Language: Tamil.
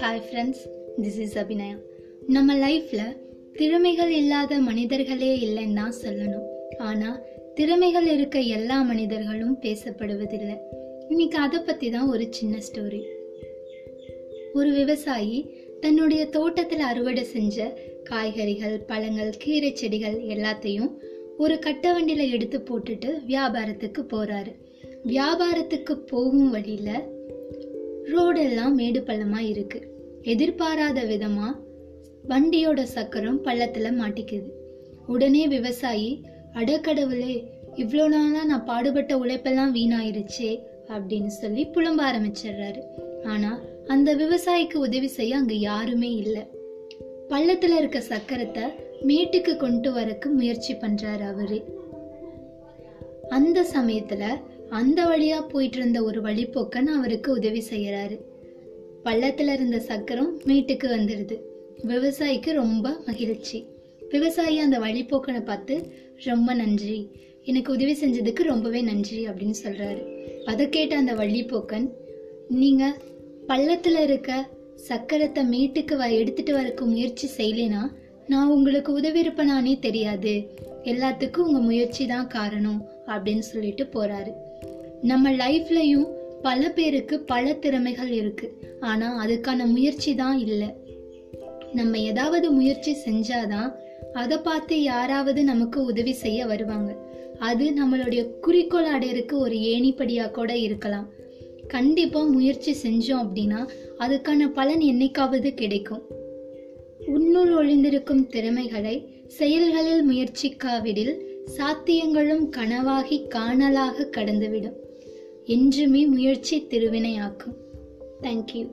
Hi friends this is Abhinaya நம்ம லைஃப்பில் திறமைகள் இல்லாத மனிதர்களே இல்லைன்னு தான் சொல்லணும். ஆனால் திறமைகள் இருக்க எல்லா மனிதர்களும் பேசப்படுவதில்லை. இன்னைக்கு அதை பற்றி தான் ஒரு சின்ன ஸ்டோரி ஒரு விவசாயி தன்னுடைய தோட்டத்தில் அறுவடை செஞ்ச காய்கறிகள் பழங்கள் கீரை செடிகள் எல்லாத்தையும் ஒரு கட்ட வண்டியில் எடுத்து போட்டுட்டு வியாபாரத்துக்கு போகிறாரு வியாபாரத்துக்கு போகும் வழியில் ரோடெல்லாம் மேடு பள்ளமாக இருக்குது எதிர்பாராத விதமாக வண்டியோட சக்கரம் பள்ளத்தில் மாட்டிக்குது. உடனே விவசாயி அடக்கடவுளே இவ்வளோ நாளாக நான் பாடுபட்ட உழைப்பெல்லாம் வீணாயிருச்சே அப்படின்னு சொல்லி புலம்ப ஆரம்பிச்சிடுறாரு. ஆனால் அந்த விவசாயிக்கு உதவி செய்ய அங்கே யாருமே இல்லை. பள்ளத்தில் இருக்க சக்கரத்தை மேட்டுக்கு கொண்டு வரக்கு முயற்சி பண்ணுறாரு அவரு. அந்த சமயத்தில் அந்த வழியாக போயிட்டு இருந்த ஒரு வழிப்போக்கன் அவருக்கு உதவி செய்கிறாரு பள்ளத்தில் இருந்த சக்கரம் மீட்டுக்கு வந்துடுது விவசாயிக்கு ரொம்ப மகிழ்ச்சி. விவசாயி அந்த வழிப்போக்கனை பார்த்து ரொம்ப நன்றி. எனக்கு உதவி செஞ்சதுக்கு ரொம்பவே நன்றி அப்படின்னு சொல்கிறாரு அதை கேட்ட அந்த வழிப்போக்கன் நீங்கள் பள்ளத்தில் இருக்க சக்கரத்தை மீட்டுக்கு வ எடுத்துகிட்டு வரக்கு முயற்சி செய்யலைனா நான் உங்களுக்கு உதவி தெரியாது. எல்லாத்துக்கும் உங்கள் முயற்சி தான் காரணம் அப்படின்னு சொல்லிட்டு போகிறாரு நம்ம லைஃப்லையும் பல பேருக்கு பல திறமைகள் இருக்கு. ஆனா அதுக்கான முயற்சி தான் இல்லை. நம்ம ஏதாவது முயற்சி செஞ்சாதான் அதை பார்த்து யாராவது நமக்கு உதவி செய்ய வருவாங்க. அது நம்மளுடைய குறிக்கோள் அடையிறதுக்கு ஒரு ஏணிப்படியா கூட இருக்கலாம். கண்டிப்பா முயற்சி செஞ்சோம் அப்படின்னா அதுக்கான பலன் என்னைக்காவது கிடைக்கும். உன்னுள் ஒளிந்திருக்கும் திறமைகளை செயல்களில் முயற்சிக்காவிடில் சாத்தியங்களும் கனவாகி காணலாக கடந்துவிடும். என்றுமே முயற்சி திருவினையாக்கும். தேங்க்யூ